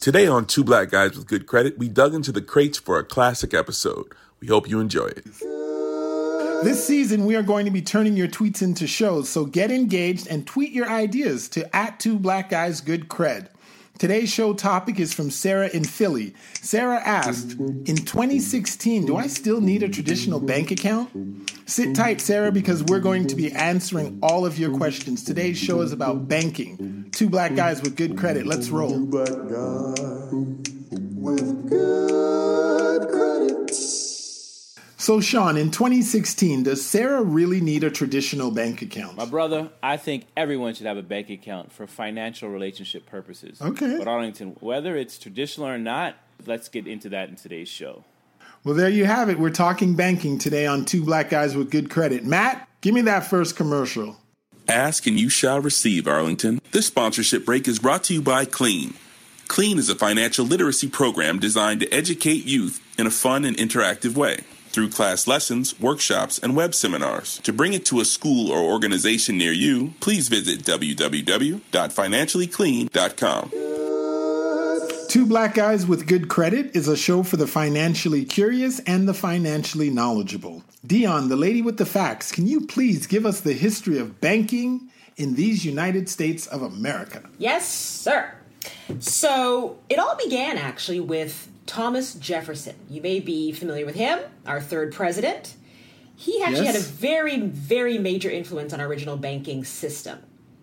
Today on Two Black Guys with Good Credit, we dug into the crates for a classic episode. We hope you enjoy it. This season, we are going to be turning your tweets into shows, so get engaged and tweet your ideas to at two black guys good cred. Today's show topic is from Sarah in Philly. Sarah asked, In 2016, do I still need a traditional bank account? Sit tight, Sarah, because we're going to be answering all of your questions. Today's show is about banking. Two black guys with good credit. Let's roll. So, Sean, in 2016, does Sarah really need a traditional bank account? My brother, I think everyone should have a bank account for financial relationship purposes. Okay. But Arlington, whether it's traditional or not, let's get into that in today's show. Well, there you have it. We're talking banking today on Two Black Guys with Good Credit. Matt, give me that first commercial. Ask and you shall receive, Arlington. This sponsorship break is brought to you by Clean. Clean is a financial literacy program designed to educate youth in a fun and interactive way through class lessons, workshops, and web seminars. To bring it to a school or organization near you, please visit www.financiallyclean.com. Two Black Guys with Good Credit is a show for the financially curious and the financially knowledgeable. Dion, the lady with the facts, can you please give us the history of banking in these United States of America? Yes, sir. So it all began actually with Thomas Jefferson. You may be familiar with him, our third president. He actually Yes. had a very, very major influence on our original banking system,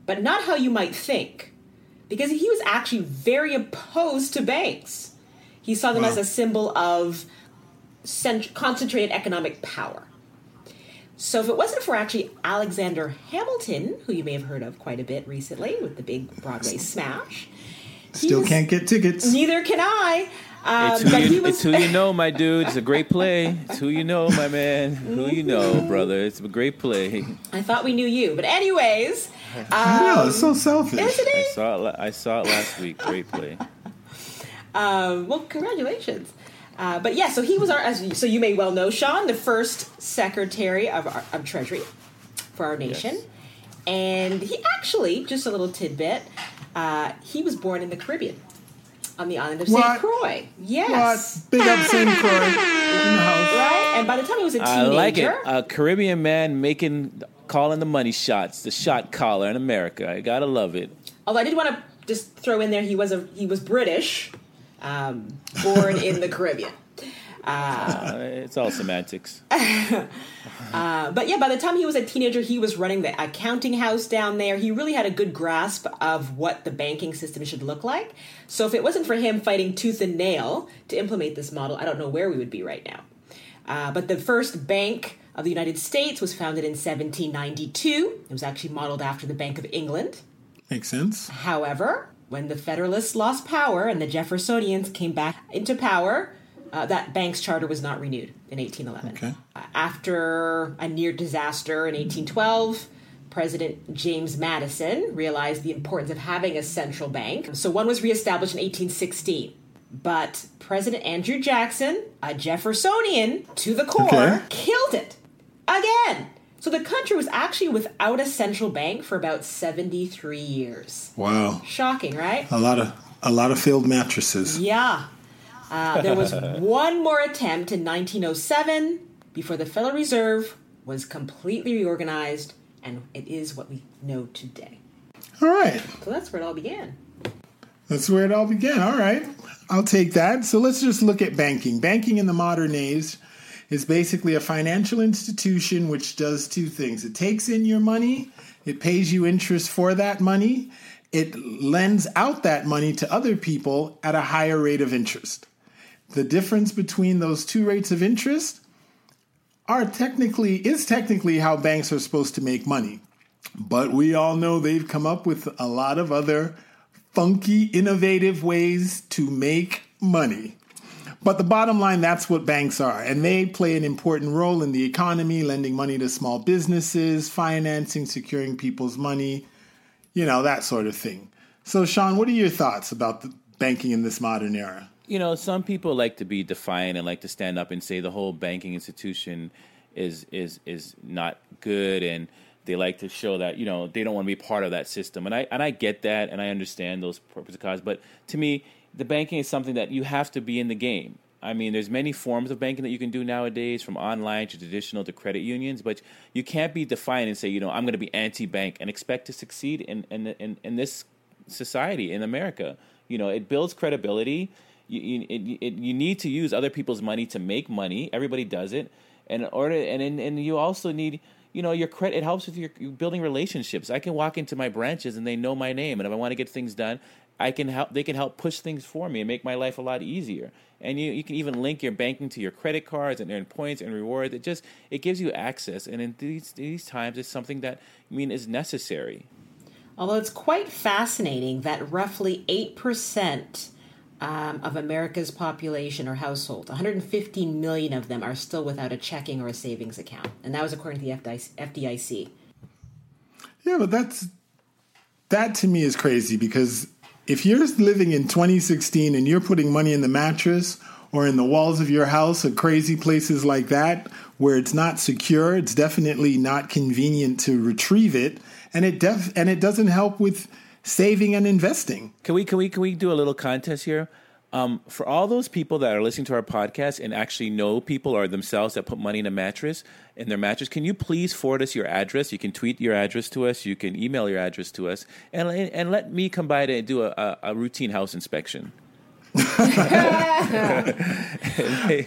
but not how you might think, because he was actually very opposed to banks. He saw them Wow. as a symbol of cent- concentrated economic power. So if it wasn't for actually Alexander Hamilton, who you may have heard of quite a bit recently with the big Broadway smash, Still was- can't get tickets. Neither can I. Um, It's who, you, was it's who you know, my dude. It's a great play. It's who you know, my man. Who you know, brother. It's a great play. I thought we knew you, but anyways, I know, um, it's so selfish. isn't I saw it. I saw it last week. Great play. Um, well, congratulations. Uh, but yeah, so he was our, as you- so you may well know, Sean, the first Secretary of, our, of Treasury for our nation, Yes. and he actually, just a little tidbit, uh, he was born in the Caribbean, on the island of Saint Croix. Yes, What? Big up St. Croix in the house. right. And by the time he was a I teenager, like it. A Caribbean man making, calling the money shots, the shot caller in America. I gotta love it. Although I did want to just throw in there, he was a he was British, um, born in the Caribbean. Uh, it's all semantics. Uh, but yeah, by the time he was a teenager, he was running the accounting house down there. He really had a good grasp of what the banking system should look like. So if it wasn't for him fighting tooth and nail to implement this model, I don't know where we would be right now. Uh, but the first bank of the United States was founded in 1792. It was actually modeled after the Bank of England. Makes sense. However, when the Federalists lost power and the Jeffersonians came back into power, uh, that bank's charter was not renewed in 1811. Okay. Uh, after a near disaster in 1812, President James Madison realized the importance of having a central bank. So one was reestablished in 1816. But President Andrew Jackson, a Jeffersonian to the core, Okay. killed it again. So the country was actually without a central bank for about 73 years. Wow. Shocking, right? A lot of a lot of failed mattresses. Yeah. Uh, there was one more attempt in 1907 before the Federal Reserve was completely reorganized, and it is what we know today. All right. So that's where it all began. That's where it all began. All right. I'll take that. So let's just look at banking. Banking in the modern age is basically a financial institution which does two things it takes in your money, it pays you interest for that money, it lends out that money to other people at a higher rate of interest. The difference between those two rates of interest are technically is technically how banks are supposed to make money. But we all know they've come up with a lot of other funky, innovative ways to make money. But the bottom line, that's what banks are. And they play an important role in the economy, lending money to small businesses, financing, securing people's money, you know, that sort of thing. So, Sean, what are your thoughts about the banking in this modern era? You know, some people like to be defiant and like to stand up and say the whole banking institution is is is not good and they like to show that, you know, they don't want to be part of that system. And I and I get that and I understand those purpose of cause, but to me, the banking is something that you have to be in the game. I mean, there's many forms of banking that you can do nowadays, from online to traditional to credit unions. But you can't be defiant and say, you know, I'm going to be anti-bank and expect to succeed in in in, in this society in America. You know, it builds credibility. You you, it, it, you need to use other people's money to make money. Everybody does it, and in order and and, and you also need. You know, your credit. It helps with your building relationships. I can walk into my branches and they know my name, and if I want to get things done, I can help. They can help push things for me and make my life a lot easier. And you, you can even link your banking to your credit cards and earn points and rewards. It just it gives you access. And in these these times, it's something that I mean is necessary. Although it's quite fascinating that roughly 8% um, of America's population or households, 115 million of them, are still without a checking or a savings account. And that was according to the FDIC. Yeah, but that's that to me is crazy because if you're living in 2016 and you're putting money in the mattress or in the walls of your house or crazy places like that where it's not secure, it's definitely not convenient to retrieve it and it def- and it doesn't help with saving and investing. Can we can we can we do a little contest here? Um, for all those people that are listening to our podcast and actually know people or themselves that put money in a mattress in their mattress, can you please forward us your address? You can tweet your address to us. You can email your address to us, and and let me come by to do a, a, a routine house inspection. I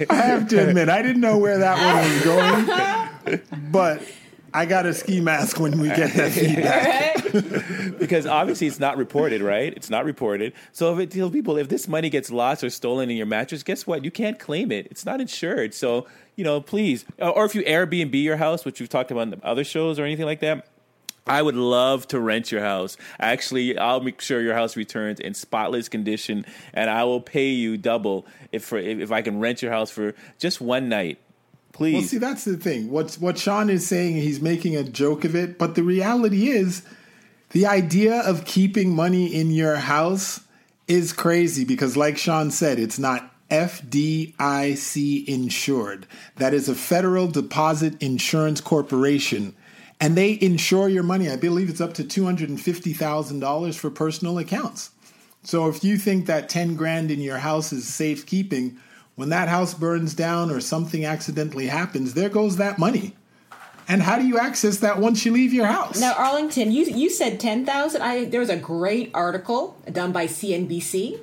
have to admit, I didn't know where that one was going, but I got a ski mask when we get that feedback. because obviously it's not reported, right? It's not reported. So if it tells people if this money gets lost or stolen in your mattress, guess what? You can't claim it. It's not insured. So you know, please, or if you Airbnb your house, which we've talked about in the other shows or anything like that. I would love to rent your house. Actually, I'll make sure your house returns in spotless condition, and I will pay you double if for, if I can rent your house for just one night. Please. Well, see, that's the thing. What what Sean is saying, he's making a joke of it, but the reality is, the idea of keeping money in your house is crazy because, like Sean said, it's not FDIC insured. That is a Federal Deposit Insurance Corporation. And they insure your money. I believe it's up to $250,000 for personal accounts. So if you think that 10 grand in your house is safekeeping, when that house burns down or something accidentally happens, there goes that money. And how do you access that once you leave your house? Now, Arlington, you you said ten thousand. I there was a great article done by CNBC.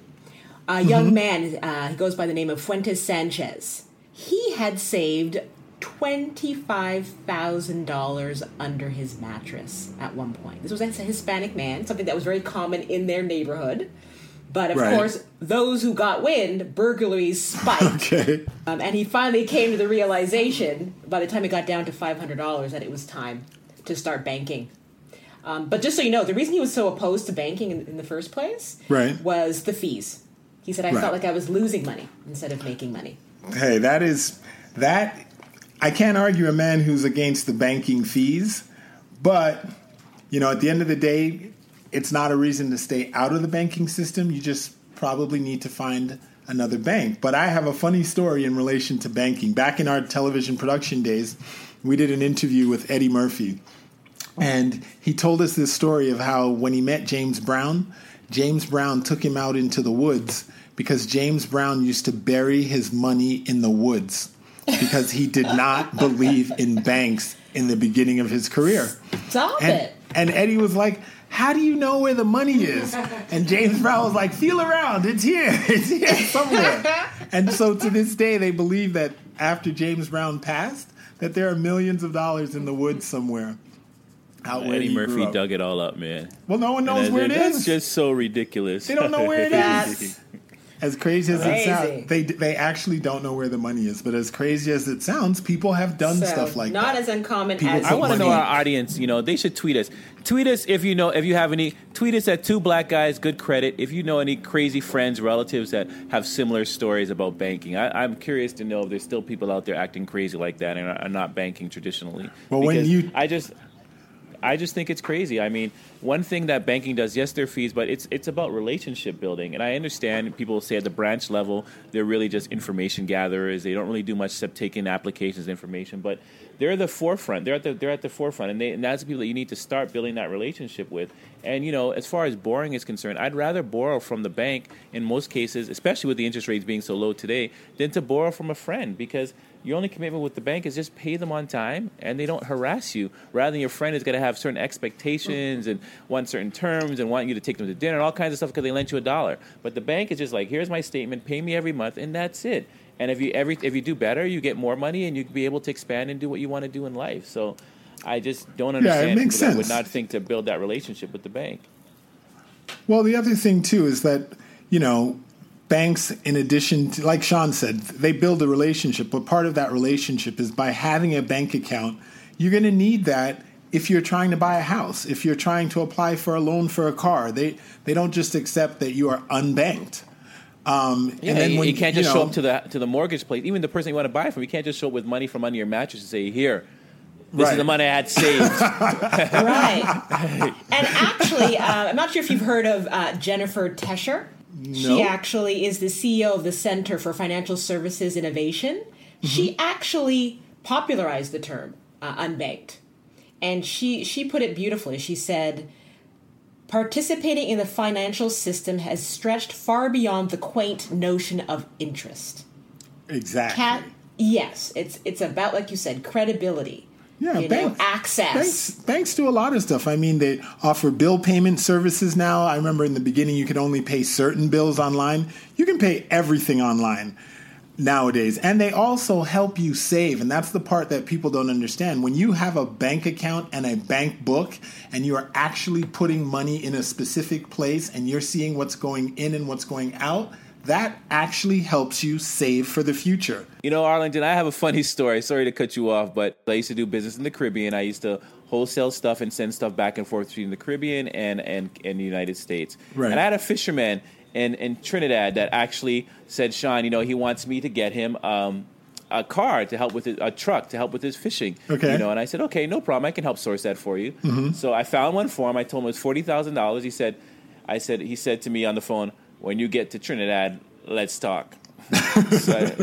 A young mm-hmm. man, uh, he goes by the name of Fuentes Sanchez. He had saved twenty five thousand dollars under his mattress at one point. This was a Hispanic man, something that was very common in their neighborhood. But of right. course, those who got wind, burglaries spiked. okay. Um, and he finally came to the realization by the time it got down to $500 that it was time to start banking. Um, but just so you know, the reason he was so opposed to banking in, in the first place right. was the fees. He said, I right. felt like I was losing money instead of making money. Hey, that is, that, I can't argue a man who's against the banking fees, but you know, at the end of the day, it's not a reason to stay out of the banking system. You just probably need to find another bank. But I have a funny story in relation to banking. Back in our television production days, we did an interview with Eddie Murphy. And he told us this story of how when he met James Brown, James Brown took him out into the woods because James Brown used to bury his money in the woods because he did not believe in banks in the beginning of his career. Stop and, it. And Eddie was like, how do you know where the money is? And James Brown was like, feel around, it's here, it's here somewhere. and so to this day, they believe that after James Brown passed, that there are millions of dollars in the woods somewhere. Out where Eddie Murphy dug it all up, man. Well, no one knows where it is. That's just so ridiculous. They don't know where it is. As crazy as crazy. it sounds, they they actually don't know where the money is. But as crazy as it sounds, people have done so, stuff like not that. as uncommon people as I want to know our audience. You know, they should tweet us. Tweet us if you know if you have any. Tweet us at two black guys good credit. If you know any crazy friends, relatives that have similar stories about banking, I, am curious to know if there's still people out there acting crazy like that and are not banking traditionally. Well, when you, I just I just think it's crazy. I mean, one thing that banking does, yes, they're fees, but it's it's about relationship building. And I understand people say at the branch level, they're really just information gatherers. They don't really do much except taking applications information. But they're the forefront. They're at the they're at the forefront, and, they, and that's the people that you need to start building that relationship with. And you know, as far as borrowing is concerned, I'd rather borrow from the bank in most cases, especially with the interest rates being so low today, than to borrow from a friend because your only commitment with the bank is just pay them on time and they don't harass you rather than your friend is going to have certain expectations and want certain terms and want you to take them to dinner and all kinds of stuff because they lent you a dollar. But the bank is just like here's my statement pay me every month and that's it. And if you every if you do better you get more money and you be able to expand and do what you want to do in life. So i just don't understand yeah, it makes sense. that would not think to build that relationship with the bank. Well the other thing too is that you know banks, in addition to, like Sean said, they build a relationship, but part of that relationship is by having a bank account, you're going to need that if you're trying to buy a house, if you're trying to apply for a loan for a car. They, they don't just accept that you are unbanked. Um, yeah, and then you, when, you can't just you know, show up to the to the mortgage place. Even the person you want to buy from, you can't just show up with money from under your mattress and say, "Here, this right. is the money I had saved. right. And actually, uh, I'm not sure if you've heard of uh, Jennifer Tescher. She actually is the CEO of the Center for Financial Services Innovation. Mm-hmm. She actually popularized the term uh, unbanked. And she, she put it beautifully. She said, participating in the financial system has stretched far beyond the quaint notion of interest. Exactly. Cat, yes, it's it's about like you said, credibility. Yeah, you banks, know, access. Banks, banks do a lot of stuff. I mean, they offer bill payment services now. I remember in the beginning you could only pay certain bills online. You can pay everything online nowadays. And they also help you save. And that's the part that people don't understand. When you have a bank account and a bank book and you are actually putting money in a specific place and you're seeing what's going in and what's going out, that actually helps you save for the future. You know, Arlington, I have a funny story. Sorry to cut you off, but I used to do business in the Caribbean. I used to wholesale stuff and send stuff back and forth between the Caribbean and, and, and the United States. Right. And I had a fisherman in, in Trinidad that actually said, Sean, you know, he wants me to get him um, a car to help with his, a truck to help with his fishing. Okay. You know, and I said, okay, no problem. I can help source that for you. Mm-hmm. So I found one for him. I told him it was forty thousand dollars. He said, I said, he said to me on the phone, when you get to Trinidad, let's talk. so I,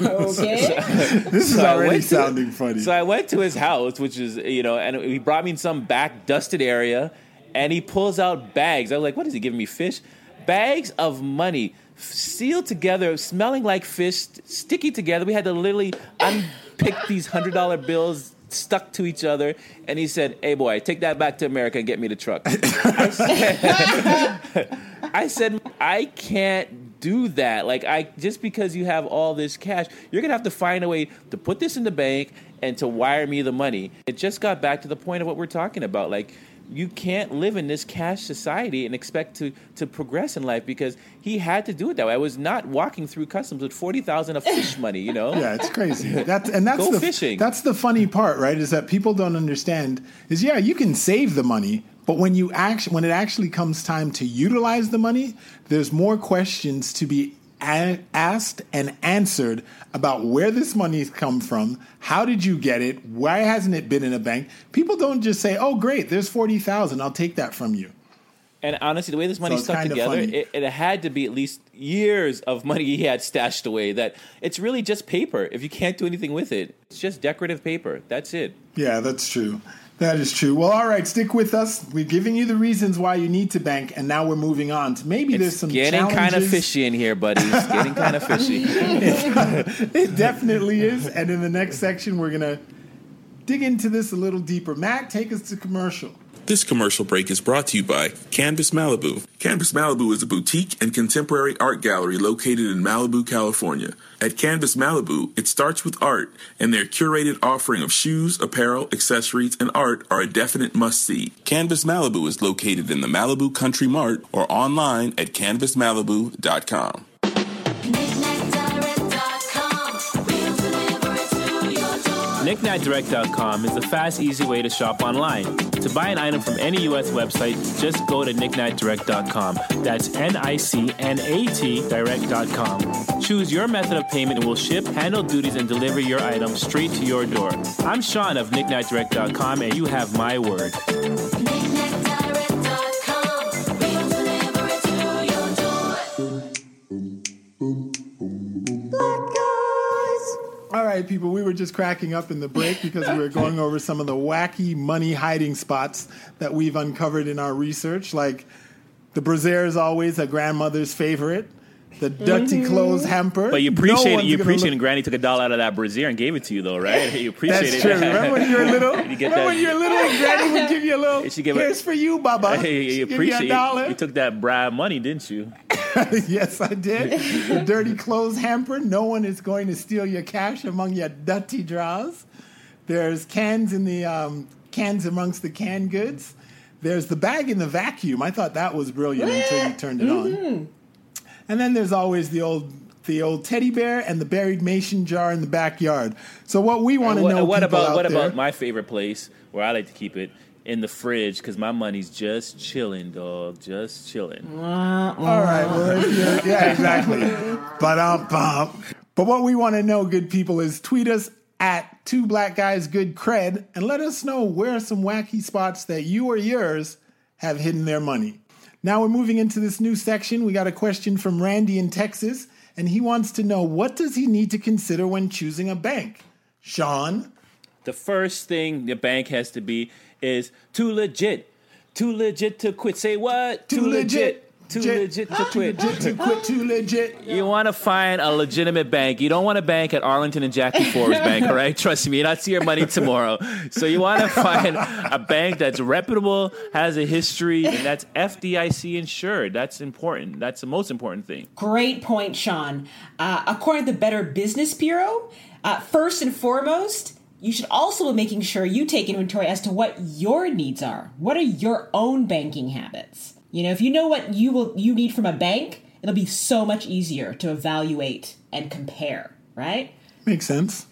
okay. So, this is so already sounding to, funny. So I went to his house, which is you know, and he brought me in some back dusted area, and he pulls out bags. I was like, "What is he giving me? Fish? Bags of money." Sealed together, smelling like fish, sticky together. We had to literally unpick these hundred dollar bills stuck to each other. And he said, Hey, boy, take that back to America and get me the truck. I, said, I said, I can't do that. Like, I just because you have all this cash, you're going to have to find a way to put this in the bank and to wire me the money. It just got back to the point of what we're talking about. Like, you can't live in this cash society and expect to to progress in life because he had to do it that way. I was not walking through customs with forty thousand of fish money, you know. Yeah, it's crazy. That's and that's Go the fishing. that's the funny part, right? Is that people don't understand is yeah, you can save the money, but when you act, when it actually comes time to utilize the money, there's more questions to be a- asked and answered about where this money's come from, how did you get it, why hasn't it been in a bank? People don't just say, "Oh, great, there's forty thousand, I'll take that from you." And honestly, the way this money it's stuck together, it, it had to be at least years of money he had stashed away. That it's really just paper. If you can't do anything with it, it's just decorative paper. That's it. Yeah, that's true. That is true. Well, all right, stick with us. We're giving you the reasons why you need to bank, and now we're moving on to maybe there's some getting kind of fishy in here, buddy. It's getting kind of fishy. It definitely is. And in the next section, we're gonna dig into this a little deeper. Matt, take us to commercial. This commercial break is brought to you by Canvas Malibu. Canvas Malibu is a boutique and contemporary art gallery located in Malibu, California. At Canvas Malibu, it starts with art, and their curated offering of shoes, apparel, accessories, and art are a definite must see. Canvas Malibu is located in the Malibu Country Mart or online at canvasmalibu.com. KnickKnackDirect.com is a fast, easy way to shop online. To buy an item from any U.S. website, just go to KnickKnackDirect.com. That's N-I-C-N-A-T Direct.com. Choose your method of payment and we'll ship, handle duties, and deliver your item straight to your door. I'm Sean of KnickKnackDirect.com, and you have my word. Right, people, we were just cracking up in the break because we were going over some of the wacky money hiding spots that we've uncovered in our research, like the brassiere is always a grandmother's favorite, the dirty mm-hmm. clothes hamper. But you No appreciate it. You gonna appreciate look- it. Granny took a dollar out of that brassiere and gave it to you, though, right? You appreciate That's it. true. Remember when you were little? You get Remember that- when you were little and Granny would give you a little, She give it- here's for you, Baba. Hey, She'd you appreciate you a dollar. You took that bribe money, didn't you? yes, I did. The dirty clothes hamper. No one is going to steal your cash among your dirty drawers. There's cans in the um, cans amongst the canned goods. There's the bag in the vacuum. I thought that was brilliant until you turned it on. And then there's always the old the old teddy bear and the buried mason jar in the backyard. So what we want to know, what about out what there, about my favorite place where I like to keep it in the fridge because my money's just chilling, dog, just chilling. All right. Well, if you're- yeah, exactly. but um, bum. But what we want to know, good people, is tweet us at two black guys good cred and let us know where some wacky spots that you or yours have hidden their money. Now we're moving into this new section. We got a question from Randy in Texas, and he wants to know what does he need to consider when choosing a bank. Sean, The first thing the bank has to be is too legit, too legit to quit. Say what? too, legit. Too Jet- legit to Too quit. legit to quit. Too legit. You want to find a legitimate bank. You don't want to bank at Arlington and Jackie Forbes Bank, all right? Trust me, you're not see your money tomorrow. So you want to find a bank that's reputable, has a history, and that's FDIC insured. That's important. That's the most important thing. Great point, Sean. Uh, according to the Better Business Bureau, uh, first and foremost, you should also be making sure you take inventory as to what your needs are. What are your own banking habits? You know, if you know what you will you need from a bank, it'll be so much easier to evaluate and compare, right? Makes sense.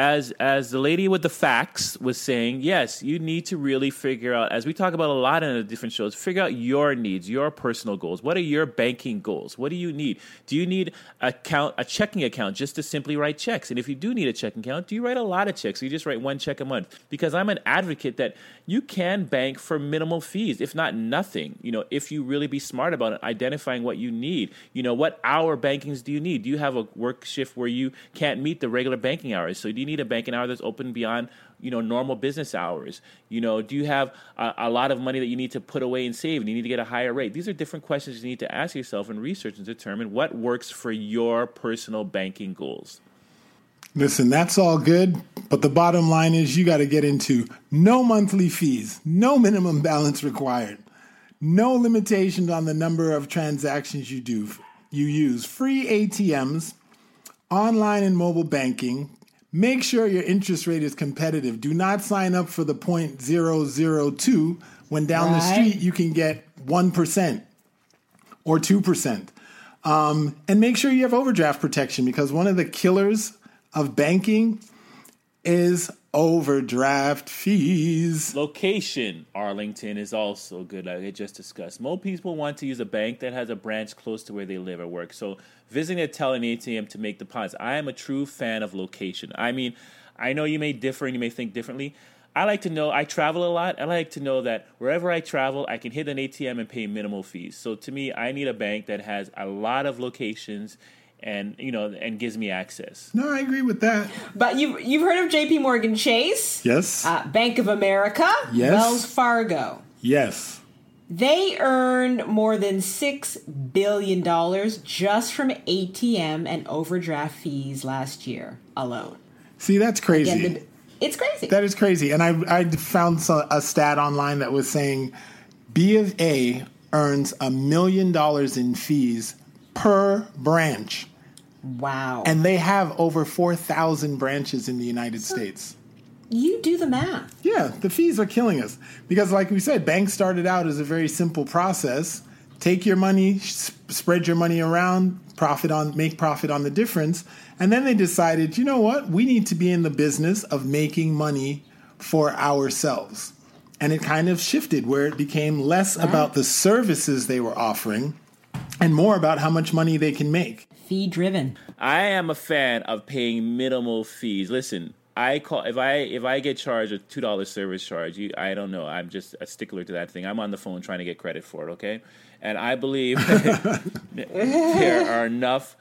As as the lady with the facts was saying, yes, you need to really figure out, as we talk about a lot in the different shows, figure out your needs, your personal goals. What are your banking goals? What do you need? Do you need a account, a checking account, just to simply write checks? And if you do need a checking account, do you write a lot of checks? Or you just write one check a month? Because I'm an advocate that you can bank for minimal fees, if not nothing. You know, if you really be smart about it, identifying what you need. You know, what hour bankings do you need? Do you have a work shift where you can't meet the regular banking hours? So do you need a banking hour that's open beyond you know normal business hours you know do you have a, a lot of money that you need to put away and save and you need to get a higher rate these are different questions you need to ask yourself and research and determine what works for your personal banking goals Listen, that's all good, but the bottom line is you got to get into no monthly fees, no minimum balance required, no limitations on the number of transactions you do. You use free ATMs, online and mobile banking. Make sure your interest rate is competitive. Do not sign up for the 0.002 when down the street you can get 1% or 2%. Um, and make sure you have overdraft protection because one of the killers of banking is overdraft fees. Location, Arlington is also good, like I just discussed. Most people want to use a bank that has a branch close to where they live or work. So visiting a teller and ATM to make deposits. I am a true fan of location. I mean, I know you may differ and you may think differently. I like to know I travel a lot. I like to know that wherever I travel, I can hit an ATM and pay minimal fees. So to me, I need a bank that has a lot of locations and you know and gives me access. No, I agree with that. But you've you've heard of J.P. Morgan Chase, Yes. uh, Bank of America, Yes. Wells Fargo. yes. They earned more than six billion dollars just from ATM and overdraft fees last year alone. See, that's crazy. Again, the- it's crazy. That is crazy. And I, I found so- a stat online that was saying B of A earns a million dollars in fees per branch. Wow. And they have over 4,000 branches in the United States. you do the math. Yeah, the fees are killing us. Because, like we said, banks started out as a very simple process take your money, s- spread your money around, profit on, make profit on the difference. And then they decided, you know what? We need to be in the business of making money for ourselves. And it kind of shifted where it became less about the services they were offering and more about how much money they can make. Fee driven. I am a fan of paying minimal fees. Listen, I call if I if I get charged a two dollar service charge, you, I don't know. I'm just a stickler to that thing. I'm on the phone trying to get credit for it. Okay, and I believe there are enough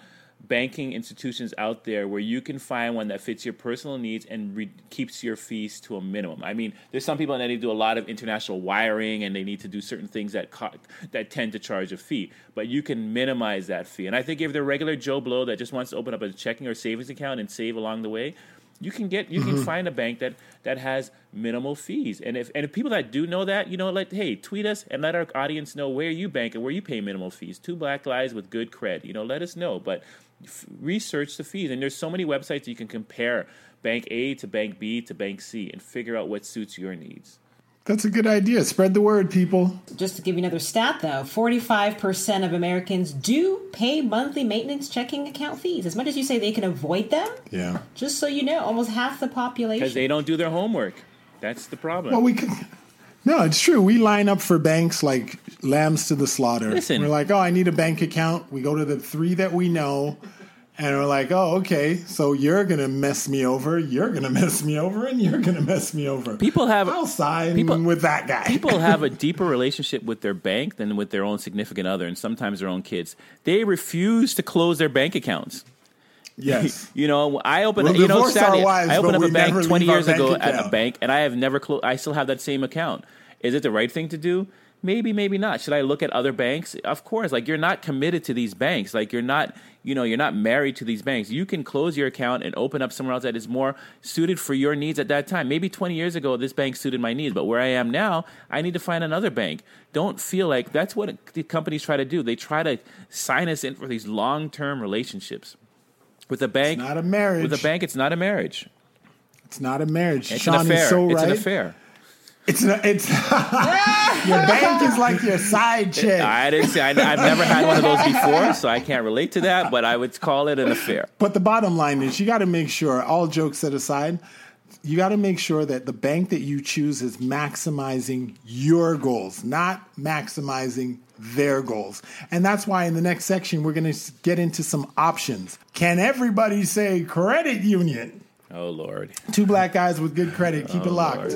banking institutions out there where you can find one that fits your personal needs and re- keeps your fees to a minimum. I mean, there's some people that need to do a lot of international wiring and they need to do certain things that co- that tend to charge a fee, but you can minimize that fee. And I think if they're regular Joe Blow that just wants to open up a checking or savings account and save along the way, you can get you can mm-hmm. find a bank that that has minimal fees. And if and if people that do know that, you know, like hey, tweet us and let our audience know where you bank and where you pay minimal fees. Two black guys with good cred, you know, let us know. But f- research the fees, and there's so many websites you can compare bank A to bank B to bank C and figure out what suits your needs. That's a good idea. Spread the word, people. Just to give you another stat, though, 45% of Americans do pay monthly maintenance checking account fees. As much as you say they can avoid them, Yeah. just so you know, almost half the population. Because they don't do their homework. That's the problem. Well, we could. No, it's true. We line up for banks like lambs to the slaughter. Listen. We're like, oh, I need a bank account. We go to the three that we know, and we're like, oh, okay. So you're gonna mess me over. You're gonna mess me over, and you're gonna mess me over. People have- I'll sign people- with that guy. People have a deeper relationship with their bank than with their own significant other, and sometimes their own kids. They refuse to close their bank accounts. yes. You know, I opened. We'll you know, divorce our sadly, wives, I opened up a bank twenty years ago bank at a bank, and I have never closed. I still have that same account. Is it the right thing to do? Maybe, maybe not. Should I look at other banks? Of course. Like you're not committed to these banks. Like you're not, you know, you're not married to these banks. You can close your account and open up somewhere else that is more suited for your needs at that time. Maybe 20 years ago, this bank suited my needs, but where I am now, I need to find another bank. Don't feel like that's what the companies try to do. They try to sign us in for these long-term relationships. With a bank, not a marriage. With a bank, it's not a marriage. It's not a marriage. It's Sean an affair. is so it's an affair. It's not, it's your bank is like your side chick. I didn't say I, I've never had one of those before, so I can't relate to that. But I would call it an affair. But the bottom line is you got to make sure, all jokes set aside, you got to make sure that the bank that you choose is maximizing your goals, not maximizing their goals. And that's why in the next section, we're going to get into some options. Can everybody say credit union? Oh Lord. Two black guys with good credit. Keep it oh, locked.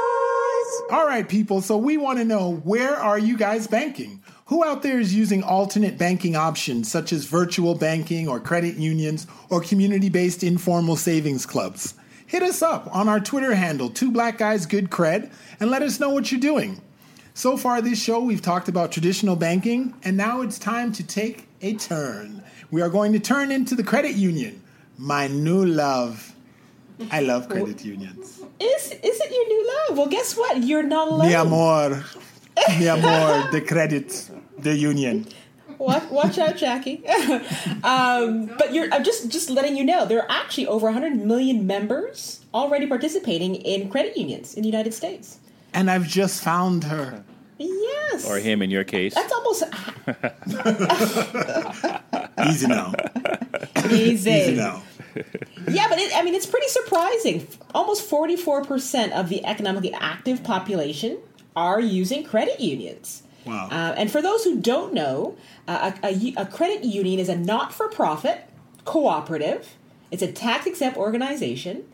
All right, people. So we want to know where are you guys banking? Who out there is using alternate banking options such as virtual banking or credit unions or community based informal savings clubs? Hit us up on our Twitter handle, Two Black Guys Good Cred, and let us know what you're doing. So far this show, we've talked about traditional banking, and now it's time to take a turn. We are going to turn into the credit union, my new love. I love credit unions. Is is it your new love? Well, guess what? You're not alone. Mi amor, mi amor, the credit, the union. Watch, watch out, Jackie. um, but you're I'm just just letting you know there are actually over 100 million members already participating in credit unions in the United States. And I've just found her. Yes. Or him in your case. That's almost Easy now. easy. Easy now. Yeah, but it, I mean, it's pretty surprising. Almost 44% of the economically active population are using credit unions. Wow. Uh, and for those who don't know, uh, a, a, a credit union is a not for profit cooperative, it's a tax exempt organization.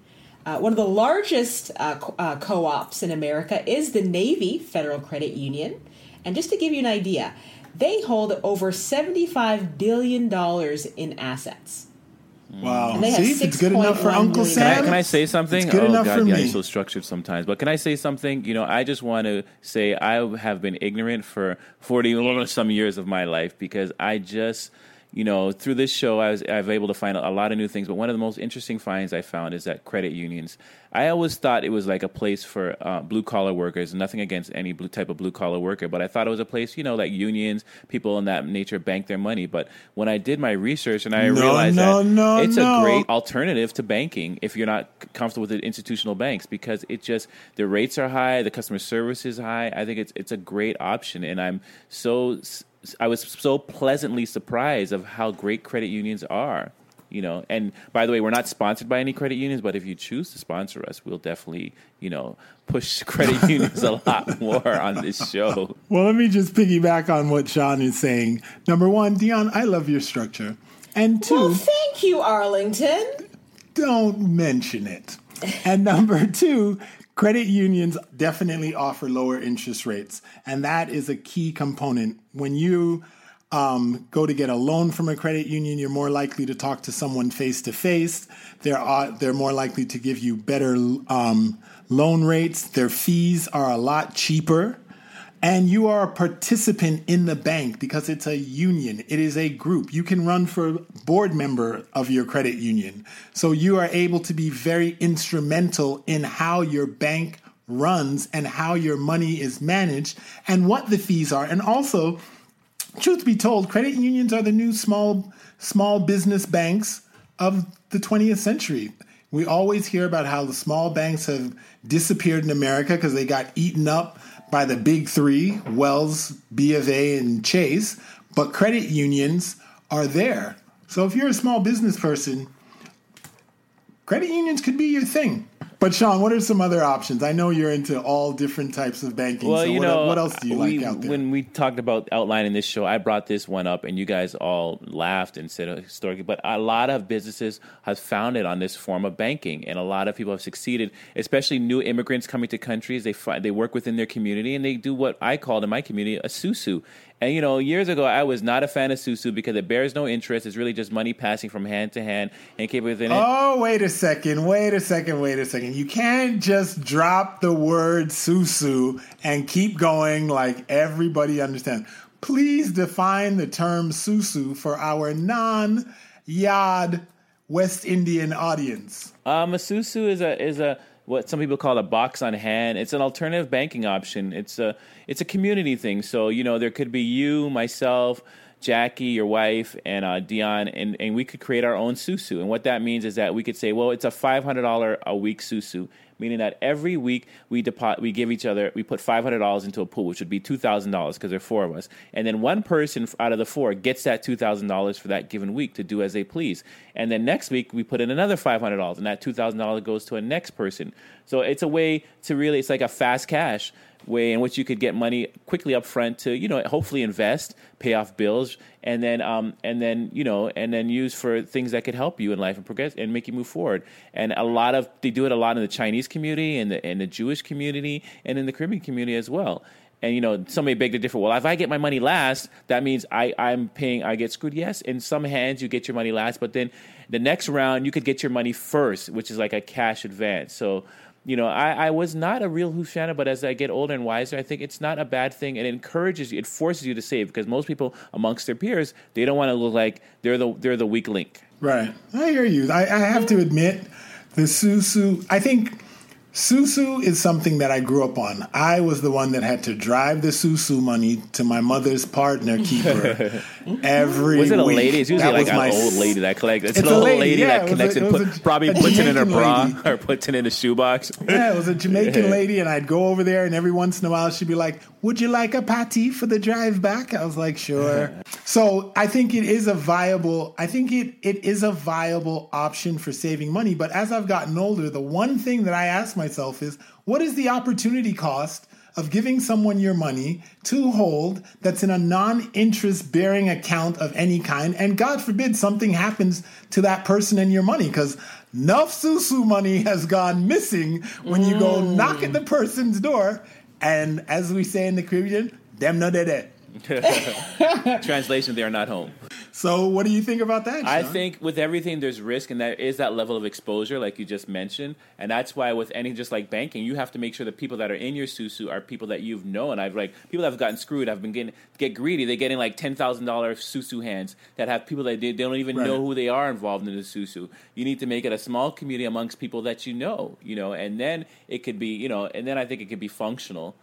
Uh, one of the largest uh, co- uh, co-ops in America is the Navy Federal Credit Union. And just to give you an idea, they hold over $75 billion in assets. Mm. Wow. And they have See, if it's good enough for Uncle million. Can I, Sam. can I say something? It's good oh enough God, for yeah, me. I'm so structured sometimes. But can I say something? You know, I just want to say I have been ignorant for 40 some years of my life because I just, you know, through this show, I was I was able to find a lot of new things. But one of the most interesting finds I found is that credit unions. I always thought it was like a place for uh, blue collar workers. Nothing against any blue type of blue collar worker, but I thought it was a place, you know, like unions, people in that nature bank their money. But when I did my research and I No, realized no, that no, it's a great alternative to banking if you're not comfortable with the institutional banks because it just the rates are high, the customer service is high. I think it's it's a great option, and I'm so I was so pleasantly surprised of how great credit unions are. You know, and by the way, we're not sponsored by any credit unions, but if you choose to sponsor us, we'll definitely, you know, push credit unions a lot more on this show. Well, let me just piggyback on what Sean is saying. Number one, Dion, I love your structure. And two, Well, thank you, Arlington. don't mention it. And number two, credit unions definitely offer lower interest rates. And that is a key component. When you um, go to get a loan from a credit union, you're more likely to talk to someone face to face. They're uh, they're more likely to give you better um, loan rates. Their fees are a lot cheaper. And you are a participant in the bank because it's a union. It is a group. You can run for board member of your credit union. So you are able to be very instrumental in how your bank runs and how your money is managed and what the fees are. And also, truth be told, credit unions are the new small small business banks of the 20th century. We always hear about how the small banks have disappeared in America because they got eaten up by the big three Wells, B of A, and Chase. But credit unions are there. So if you're a small business person, credit unions could be your thing. But Sean, what are some other options? I know you're into all different types of banking. Well, so you what, know, what else do you we, like out there? When we talked about outlining this show, I brought this one up, and you guys all laughed and said uh, historically. But a lot of businesses have founded on this form of banking, and a lot of people have succeeded. Especially new immigrants coming to countries, they find, they work within their community, and they do what I called in my community a susu. And you know, years ago, I was not a fan of susu because it bears no interest. It's really just money passing from hand to hand, and keep within it. Oh, wait a second, wait a second, wait a second. You can't just drop the word susu and keep going like everybody understands. Please define the term susu for our non yad West Indian audience? Um, a susu is a is a what some people call a box on hand. It's an alternative banking option. It's a it's a community thing. So you know there could be you, myself, Jackie, your wife, and uh, Dion, and, and we could create our own susu. And what that means is that we could say, well, it's a five hundred dollar a week susu, meaning that every week we deposit, we give each other, we put five hundred dollars into a pool, which would be two thousand dollars because there are four of us, and then one person out of the four gets that two thousand dollars for that given week to do as they please. And then next week we put in another five hundred dollars, and that two thousand dollars goes to a next person. So it's a way to really, it's like a fast cash way in which you could get money quickly up front to you know hopefully invest pay off bills and then um, and then you know and then use for things that could help you in life and progress and make you move forward. And a lot of they do it a lot in the chinese community and the, and the jewish community and in the caribbean community as well. And you know somebody beg to differ well if i get my money last that means I, i'm paying i get screwed yes. In some hands you get your money last but then the next round you could get your money first which is like a cash advance. So you know, I, I was not a real Hushana, but as I get older and wiser, I think it's not a bad thing. It encourages you, it forces you to save because most people amongst their peers, they don't want to look like they're the they're the weak link. Right. I hear you. I, I have to admit, the Susu. I think Susu is something that I grew up on. I was the one that had to drive the Susu money to my mother's partner keeper every Was it a week. lady? It's usually That like was an my old lady that collects. It's, It's an old lady, lady, yeah, that it connects a- and it put, a- probably a puts it in her bra lady. or puts it in a shoebox. Yeah, it was a Jamaican lady, and I'd go over there, and every once in a while she'd be like, "Would you like a patty for the drive back?" I was like, "Sure." so I think it is a viable. I think it it is a viable option for saving money. But as I've gotten older, the one thing that I ask myself is, what is the opportunity cost? Of giving someone your money to hold that's in a non interest bearing account of any kind, and God forbid something happens to that person and your money, because enough susu money has gone missing when you go mm. knock at the person's door, and as we say in the Caribbean, them no dead. Translation: They are not home. So, what do you think about that? I think with everything, there's risk, and there is that level of exposure, like you just mentioned, and that's why with any just like banking, you have to make sure the people that are in your susu are people that you've known. I've like people that have gotten screwed. I've been getting get greedy. They're getting like ten thousand dollars susu hands that have people that they, they don't even Right. know who they are involved in the susu. You need to make it a small community amongst people that you know, you know, and then it could be, you know, and then I think it could be functional.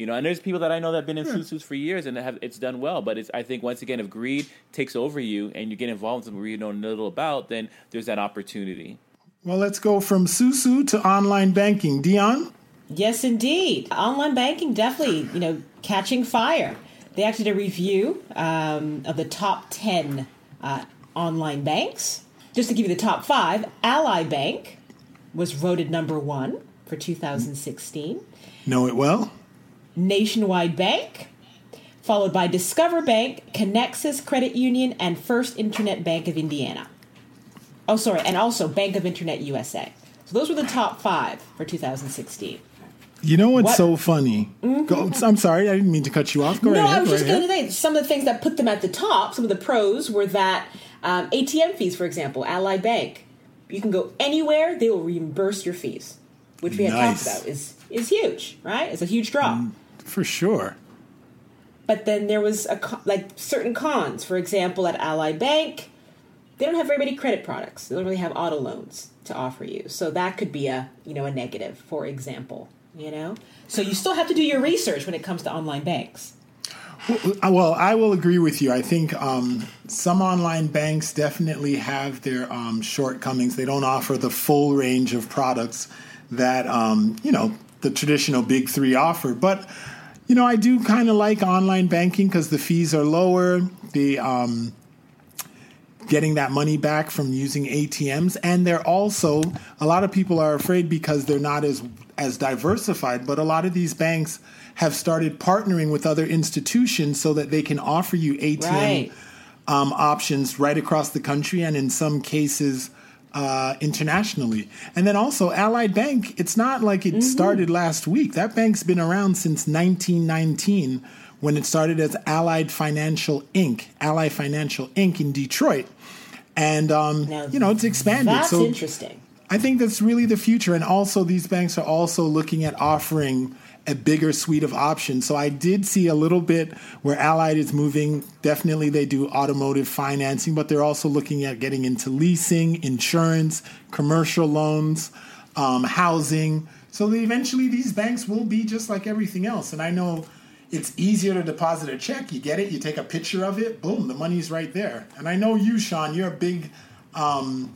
You know, and there's people that I know that have been in susus for years and have it's done well. But it's I think once again, if greed takes over you and you get involved in something where you know little about, then there's that opportunity. Well, let's go from susu to online banking. Dion? Yes, indeed. Online banking definitely, you know, catching fire. They actually did a review um, of the top 10 uh, online banks. Just to give you the top five, Ally Bank was voted number one for 2016. Know it well? Nationwide Bank, followed by Discover Bank, Connexus Credit Union, and First Internet Bank of Indiana. Oh, sorry, and also Bank of Internet USA. So those were the top five for 2016. You know what's What- so funny? Go, I'm sorry, I didn't mean to cut you off. Go no, ahead. I was just going to say some of the things that put them at the top. Some of the pros were that um, ATM fees, for example, Ally Bank, you can go anywhere; they will reimburse your fees, which we had Nice. talked about is is huge, right? It's a huge draw. For sure. But then there was a like certain cons. For example, at Ally Bank, they don't have very many credit products. They don't really have auto loans to offer you, so that could be a you know a negative. For example, you know, so you still have to do your research when it comes to online banks. Well, I will agree with you. I think um, some online banks definitely have their um, shortcomings. They don't offer the full range of products that um, you know the traditional big three offer. But you know, I do kind of like online banking because the fees are lower. The um, getting that money back from using ATMs and they're also a lot of people are afraid because they're not as as diversified but a lot of these banks have started partnering with other institutions so that they can offer you ATM Right. um, options right across the country and in some cases uh, internationally. And then also Allied Bank, it's not like it started last week. That bank's been around since 1919 when it started as Allied Financial Inc., Ally Financial Inc. in Detroit. And, um, Now, you know, it's expanded. That's so interesting. I think that's really the future. And also, these banks are also looking at offering a bigger suite of options. So I did see a little bit where Allied is moving. Definitely, they do automotive financing, but they're also looking at getting into leasing, insurance, commercial loans, um, housing. So eventually, these banks will be just like everything else. And I know it's easier to deposit a check. You get it, you take a picture of it, boom, the money's right there. And I know you, Sean, you're a big. Um,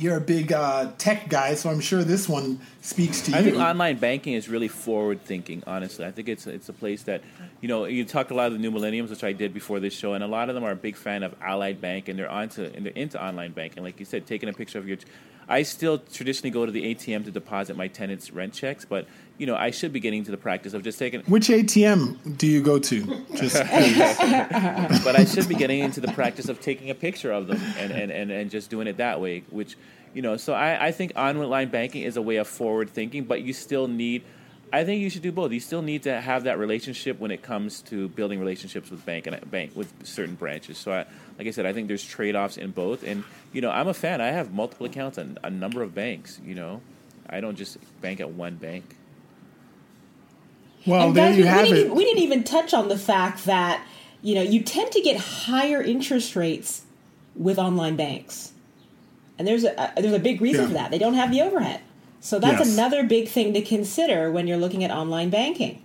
you're a big uh, tech guy, so I'm sure this one speaks to you. I think online banking is really forward thinking. Honestly, I think it's it's a place that you know you talked a lot of the new millenniums, which I did before this show, and a lot of them are a big fan of Allied Bank, and they're onto and they're into online banking. Like you said, taking a picture of your. I still traditionally go to the ATM to deposit my tenants' rent checks, but you know I should be getting to the practice of just taking. Which ATM do you go to? Just but I should be getting into the practice of taking a picture of them and, and, and, and just doing it that way, which, you know, so I, I think online banking is a way of forward thinking, but you still need, I think you should do both. You still need to have that relationship when it comes to building relationships with bank and bank with certain branches. So, I, like I said, I think there's trade offs in both. And, you know, I'm a fan. I have multiple accounts on a number of banks, you know, I don't just bank at one bank. Well, and there guys, you we, have we, it. didn't, we didn't even touch on the fact that you know you tend to get higher interest rates with online banks, and there's a, a there's a big reason Yeah. for that. They don't have the overhead, so that's Yes. another big thing to consider when you're looking at online banking.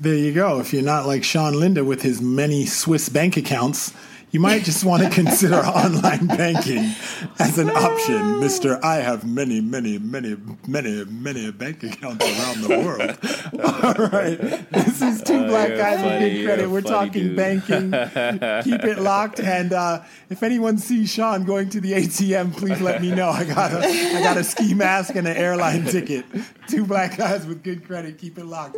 There you go. If you're not like Sean Linda with his many Swiss bank accounts, you might just want to consider online banking as an option, Mister. I have many, many, many, many, many bank accounts around the world. All right, this is two black you're guys with good credit. We're talking dude. banking. Keep it locked, and uh, if anyone sees Sean going to the ATM, please let me know. I got a, I got a ski mask and an airline ticket. Two black guys with good credit. Keep it locked.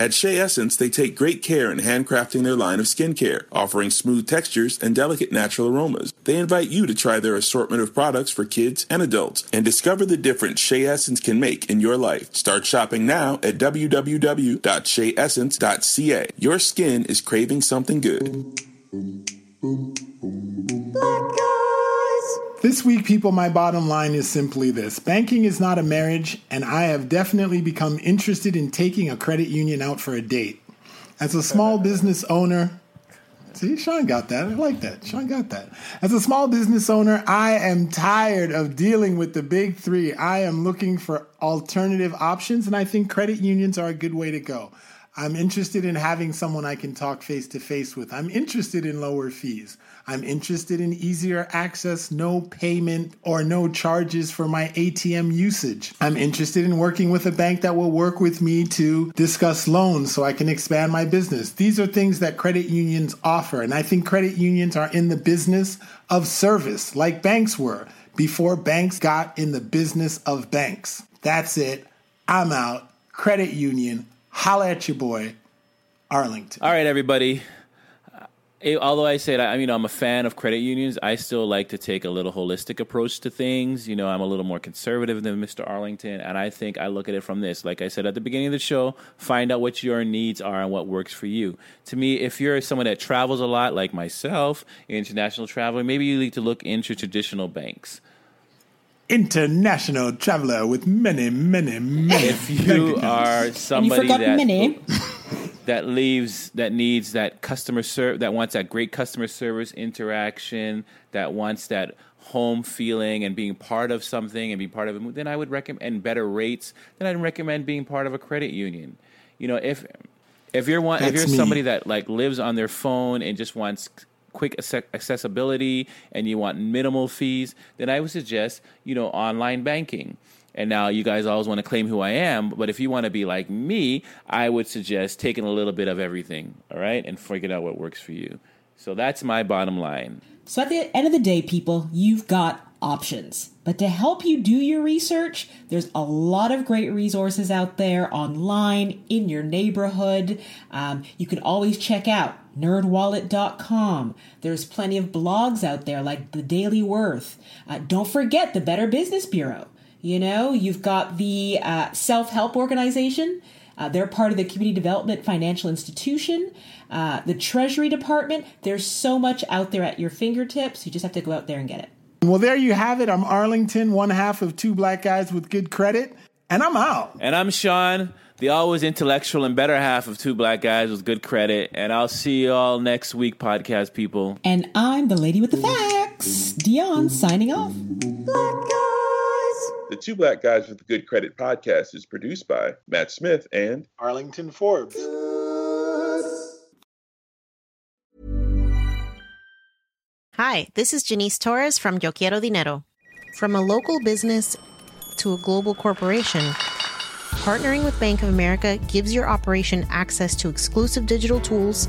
At Shea Essence, they take great care in handcrafting their line of skincare, offering smooth textures and delicate natural aromas. They invite you to try their assortment of products for kids and adults and discover the difference Shea Essence can make in your life. Start shopping now at www.sheaessence.ca. Your skin is craving something good. This week, people, my bottom line is simply this banking is not a marriage, and I have definitely become interested in taking a credit union out for a date. As a small business owner, see, Sean got that. I like that. Sean got that. As a small business owner, I am tired of dealing with the big three. I am looking for alternative options, and I think credit unions are a good way to go. I'm interested in having someone I can talk face to face with. I'm interested in lower fees. I'm interested in easier access, no payment or no charges for my ATM usage. I'm interested in working with a bank that will work with me to discuss loans so I can expand my business. These are things that credit unions offer. And I think credit unions are in the business of service, like banks were before banks got in the business of banks. That's it. I'm out. Credit union. Holla at your boy, Arlington. All right, everybody. Eh, Although I said I, you know, I'm a fan of credit unions, I still like to take a little holistic approach to things. You know, I'm a little more conservative than Mr. Arlington, and I think I look at it from this. Like I said at the beginning of the show, find out what your needs are and what works for you. To me, if you're someone that travels a lot, like myself, international traveler, maybe you need to look into traditional banks. International traveler with many, many, many. If you are somebody forgot that mini. that leaves that needs that customer serve that wants that great customer service interaction that wants that home feeling and being part of something and be part of it then i would recommend and better rates then i'd recommend being part of a credit union you know if if you're one if you're me. somebody that like lives on their phone and just wants quick accessibility and you want minimal fees then i would suggest you know online banking and now you guys always want to claim who I am, but if you want to be like me, I would suggest taking a little bit of everything, all right, and figuring out what works for you. So that's my bottom line. So at the end of the day, people, you've got options. But to help you do your research, there's a lot of great resources out there online in your neighborhood. Um, you can always check out nerdwallet.com. There's plenty of blogs out there like the Daily Worth. Uh, don't forget the Better Business Bureau. You know, you've got the uh, self help organization. Uh, they're part of the Community Development Financial Institution, uh, the Treasury Department. There's so much out there at your fingertips. You just have to go out there and get it. Well, there you have it. I'm Arlington, one half of two black guys with good credit. And I'm out. And I'm Sean, the always intellectual and better half of two black guys with good credit. And I'll see you all next week, podcast people. And I'm the lady with the facts, Dion, signing off. The Two Black Guys with a Good Credit podcast is produced by Matt Smith and Arlington Forbes. Hi, this is Janice Torres from Yo Quiero Dinero. From a local business to a global corporation, partnering with Bank of America gives your operation access to exclusive digital tools,